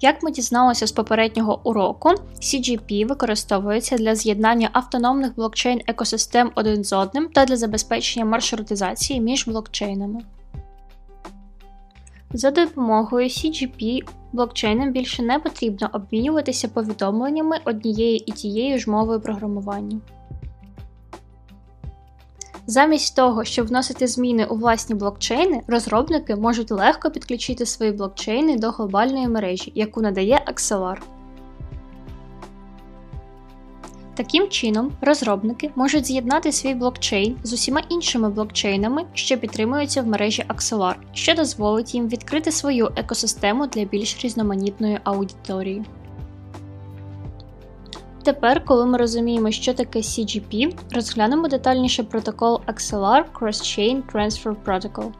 Як ми дізналися з попереднього уроку, CGP використовується для з'єднання автономних блокчейн екосистем один з одним та для забезпечення маршрутизації між блокчейнами. За допомогою CGP блокчейнам більше не потрібно обмінюватися повідомленнями однією і тією ж мовою програмування. Замість того, щоб вносити зміни у власні блокчейни, розробники можуть легко підключити свої блокчейни до глобальної мережі, яку надає Axelar. Таким чином, розробники можуть з'єднати свій блокчейн з усіма іншими блокчейнами, що підтримуються в мережі Axelar, що дозволить їм відкрити свою екосистему для більш різноманітної аудиторії. Тепер, коли ми розуміємо, що таке CGP, розглянемо детальніше протокол XLR Cross-Chain Transfer Protocol.